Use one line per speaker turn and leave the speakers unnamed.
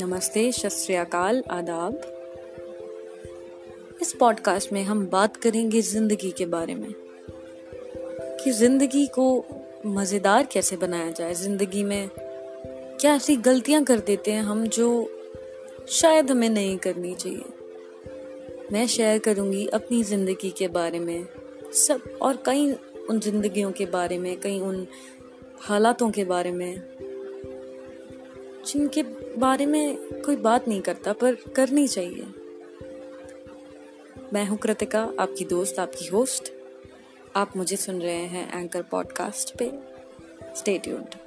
नमस्ते शस्त्रियाकाल आदाब। इस पॉडकास्ट में हम बात करेंगे ज़िंदगी के बारे में। कि ज़िंदगी को मज़ेदार कैसे बनाया जाए, ज़िंदगी में क्या ऐसी गलतियाँ कर देते हैं हम जो शायद हमें नहीं करनी चाहिए। मैं शेयर करूँगी अपनी ज़िंदगी के बारे में, सब और कई उन जिंदगियों के बारे में, कई उन हालातों के बारे में जिनके बारे में कोई बात नहीं करता, पर करनी चाहिए। मैं हूँ कृतिका, आपकी दोस्त, आपकी होस्ट। आप मुझे सुन रहे हैं एंकर पॉडकास्ट पे। Stay tuned